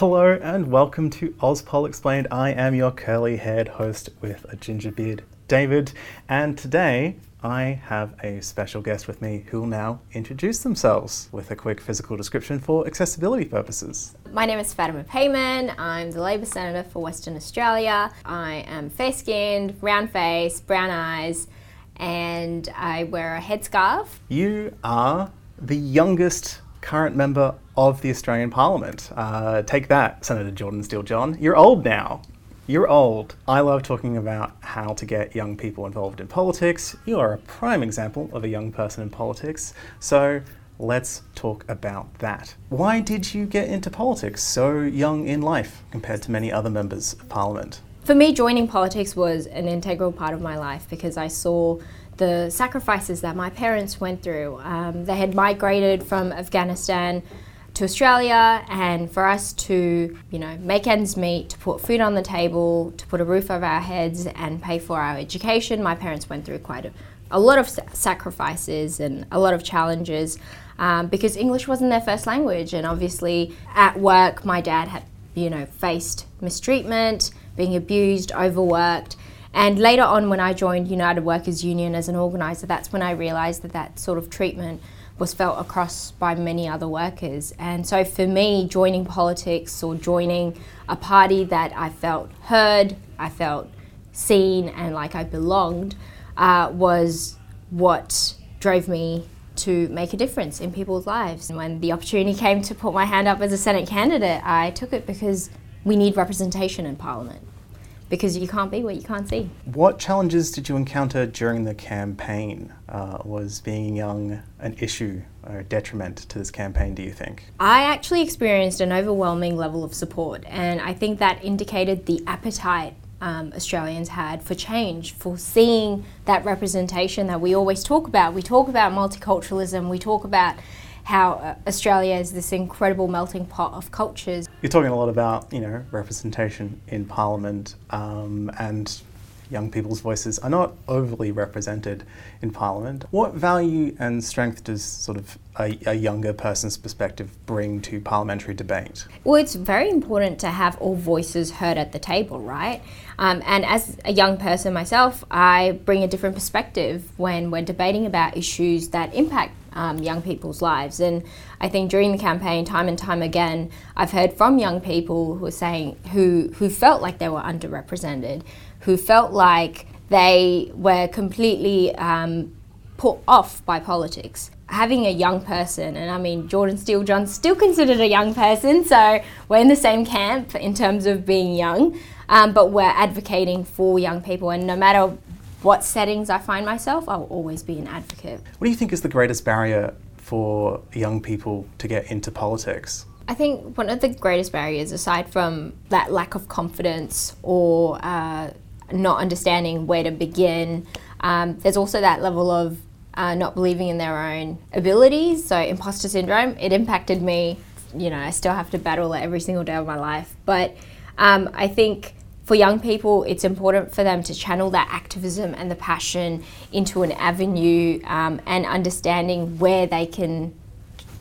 Hello and welcome to Ozpol Explained. I am your curly haired host with a ginger beard, David, and today I have a special guest with me who will now introduce themselves with a quick physical description for accessibility purposes. My name is Fatima Payman. I'm the Labor Senator for Western Australia. I am fair skinned, round face, brown eyes, and I wear a headscarf. You are the youngest current member of the Australian Parliament. Uh, take that, Senator Jordan Steele John. You're old now. You're old. I love talking about how to get young people involved in politics. You are a prime example of a young person in politics. So let's talk about that. Why did you get into politics so young in life compared to many other members of Parliament? For me, joining politics was an integral part of my life because I saw the sacrifices that my parents went through. Um, they had migrated from Afghanistan to Australia, and for us to, you know, make ends meet, to put food on the table, to put a roof over our heads, and pay for our education, my parents went through quite a, a lot of sacrifices and a lot of challenges um, because English wasn't their first language, and obviously at work, my dad had, you know, faced mistreatment, being abused, overworked. And later on, when I joined United Workers Union as an organiser, that's when I realised that that sort of treatment was felt across by many other workers. And so for me, joining politics or joining a party that I felt heard, I felt seen, and like I belonged uh, was what drove me to make a difference in people's lives. And when the opportunity came to put my hand up as a Senate candidate, I took it because we need representation in Parliament because you can't be what you can't see. What challenges did you encounter during the campaign? Uh, was being young an issue or a detriment to this campaign, do you think? I actually experienced an overwhelming level of support, and I think that indicated the appetite um, Australians had for change, for seeing that representation that we always talk about. We talk about multiculturalism, we talk about how uh, Australia is this incredible melting pot of cultures. You're talking a lot about, you know, representation in Parliament um, and young people's voices are not overly represented in Parliament. What value and strength does sort of a, a, younger person's perspective bring to parliamentary debate? Well, it's very important to have all voices heard at the table, right? Um, and as a young person myself, I bring a different perspective when we're debating about issues that impact um, young people's lives. And I think during the campaign, time and time again, I've heard from young people who are saying who who felt like they were underrepresented, who felt like they were completely um, put off by politics. Having a young person, and I mean Jordan Steele John's still considered a young person, so we're in the same camp in terms of being young, um, but we're advocating for young people, and no matter what settings I find myself, I'll always be an advocate. What do you think is the greatest barrier for young people to get into politics? I think one of the greatest barriers, aside from that lack of confidence or uh, not understanding where to begin, um, there's also that level of uh, not believing in their own abilities. So, imposter syndrome, it impacted me. You know, I still have to battle it every single day of my life. But um, I think for young people, it's important for them to channel that activism and the passion into an avenue um, and understanding where they can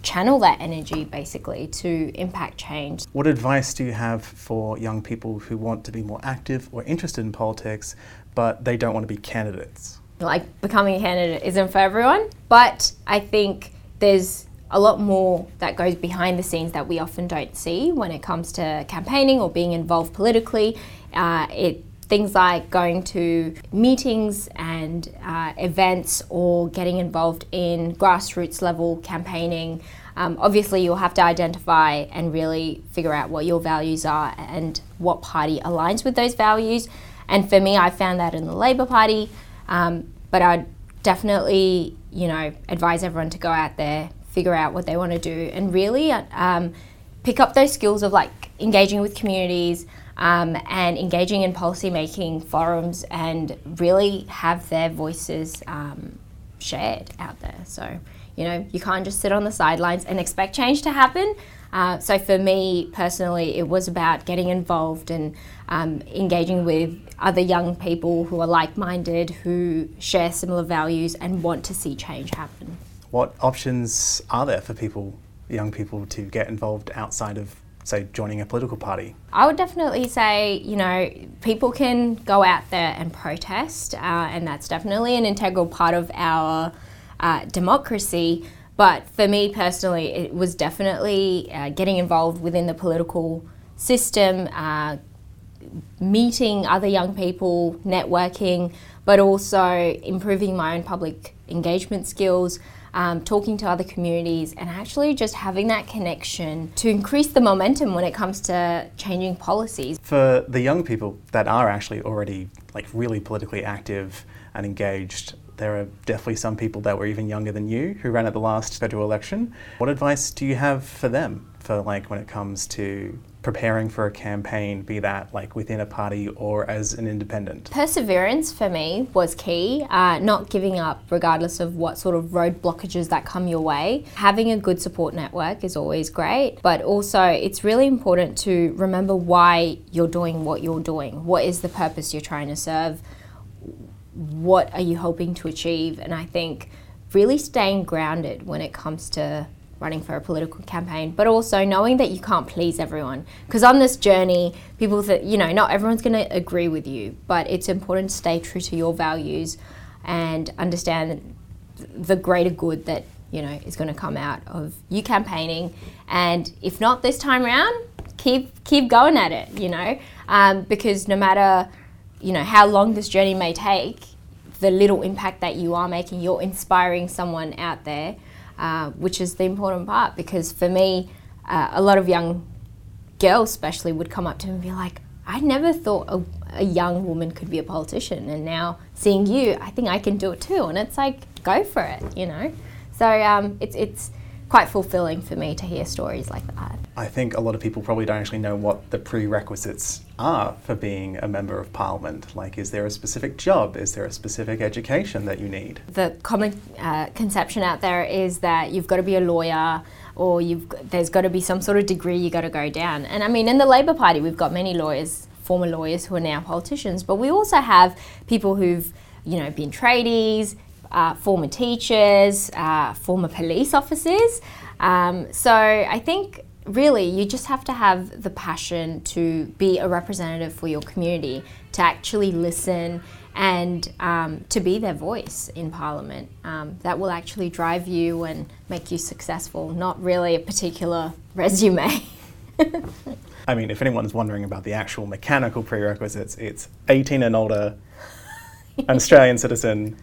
channel that energy basically to impact change. What advice do you have for young people who want to be more active or interested in politics, but they don't want to be candidates? Like becoming a candidate isn't for everyone, but I think there's a lot more that goes behind the scenes that we often don't see when it comes to campaigning or being involved politically. Uh, it things like going to meetings and uh, events or getting involved in grassroots level campaigning. Um, obviously, you'll have to identify and really figure out what your values are and what party aligns with those values. And for me, I found that in the Labor Party, um, but I'd definitely, you know, advise everyone to go out there, figure out what they want to do, and really um, pick up those skills of like engaging with communities um, and engaging in policy making forums and really have their voices um, shared out there. So, you know, you can't just sit on the sidelines and expect change to happen. Uh, so, for me personally, it was about getting involved and um, engaging with other young people who are like minded, who share similar values, and want to see change happen. What options are there for people, young people, to get involved outside of say, joining a political party? I would definitely say, you know, people can go out there and protest, uh, and that's definitely an integral part of our uh, democracy. But for me personally, it was definitely uh, getting involved within the political system, uh, meeting other young people, networking, but also improving my own public engagement skills. Um, talking to other communities and actually just having that connection to increase the momentum when it comes to changing policies. For the young people that are actually already like really politically active and engaged, there are definitely some people that were even younger than you who ran at the last federal election. What advice do you have for them for like when it comes to preparing for a campaign, be that like within a party or as an independent? Perseverance for me was key, uh, not giving up regardless of what sort of road blockages that come your way. Having a good support network is always great, but also it's really important to remember why you're doing what you're doing. What is the purpose you're trying to serve? What are you hoping to achieve? And I think really staying grounded when it comes to running for a political campaign, but also knowing that you can't please everyone. Because on this journey, people that, you know, not everyone's going to agree with you, but it's important to stay true to your values and understand the greater good that, you know, is going to come out of you campaigning. And if not this time around, keep keep going at it, you know, um, because no matter, you know, how long this journey may take, the little impact that you are making, you're inspiring someone out there uh, which is the important part because for me, uh, a lot of young girls, especially, would come up to me and be like, I never thought a, a, young woman could be a politician, and now seeing you, I think I can do it too. And it's like, go for it, you know. So um, it's it's quite fulfilling for me to hear stories like that. I think a lot of people probably don't actually know what the prerequisites are for being a member of parliament. Like, is there a specific job? Is there a specific education that you need? The common uh, conception out there is that you've got to be a lawyer or you've there's got to be some sort of degree you got to go down. And I mean, in the Labor Party, we've got many lawyers, former lawyers who are now politicians, but we also have people who've you know been tradies, uh, former teachers, uh, former police officers. Um, so I think really you just have to have the passion to be a representative for your community, to actually listen and um, to be their voice in Parliament. Um, that will actually drive you and make you successful, not really a particular resume. I mean, if anyone's wondering about the actual mechanical prerequisites, it's 18 and older, an Australian citizen,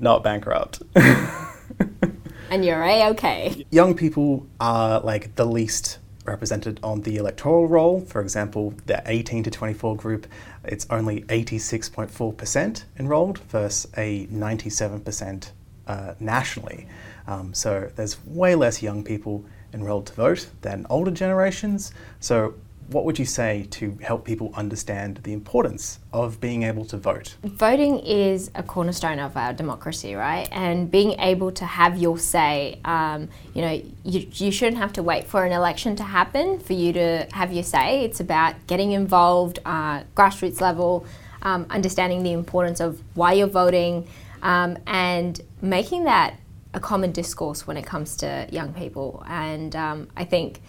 not bankrupt. and you're a okay. Young people are like the least represented on the electoral roll. For example, the 18 to 24 group, it's only 86.4% enrolled versus a 97% uh, nationally. Um, so there's way less young people enrolled to vote than older generations. So what would you say to help people understand the importance of being able to vote? Voting is a cornerstone of our democracy, right? And being able to have your say, um, you know, you, you shouldn't have to wait for an election to happen for you to have your say. It's about getting involved, uh, grassroots level, um, understanding the importance of why you're voting, um, and making that a common discourse when it comes to young people. And um, I think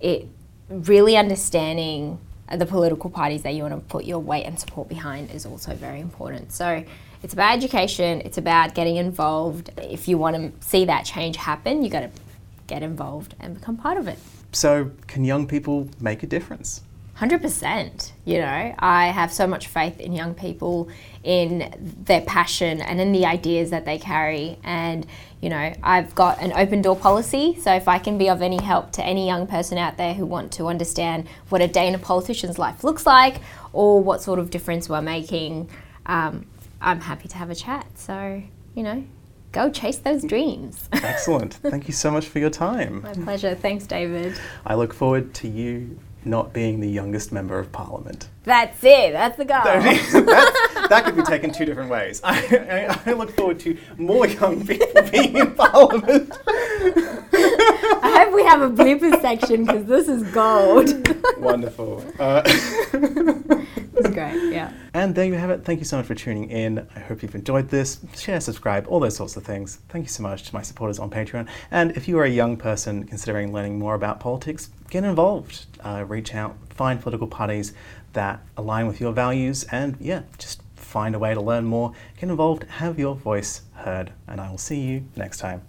it really understanding the political parties that you want to put your weight and support behind is also very important. So it's about education, it's about getting involved. If you want to see that change happen, you got to get involved and become part of it. So, can young people make a difference? 100%. You know, I have so much faith in young people, in their passion, and in the ideas that they carry. And, you know, I've got an open door policy. So if I can be of any help to any young person out there who want to understand what a day in a politician's life looks like or what sort of difference we're making, um, I'm happy to have a chat. So, you know, go chase those dreams. Excellent. Thank you so much for your time. My pleasure. Thanks, David. I look forward to you not being the youngest member of parliament. That's it. That's the goal. that could be taken two different ways. I, I, I, look forward to more young people being in parliament. I hope we have a blooper section because this is gold. Wonderful. Uh, It's great, yeah. And there you have it. Thank you so much for tuning in. I hope you've enjoyed this. Share, subscribe, all those sorts of things. Thank you so much to my supporters on Patreon. And if you are a young person considering learning more about politics, get involved. Uh, reach out, find political parties that align with your values, and yeah, just find a way to learn more. Get involved, have your voice heard, and I will see you next time.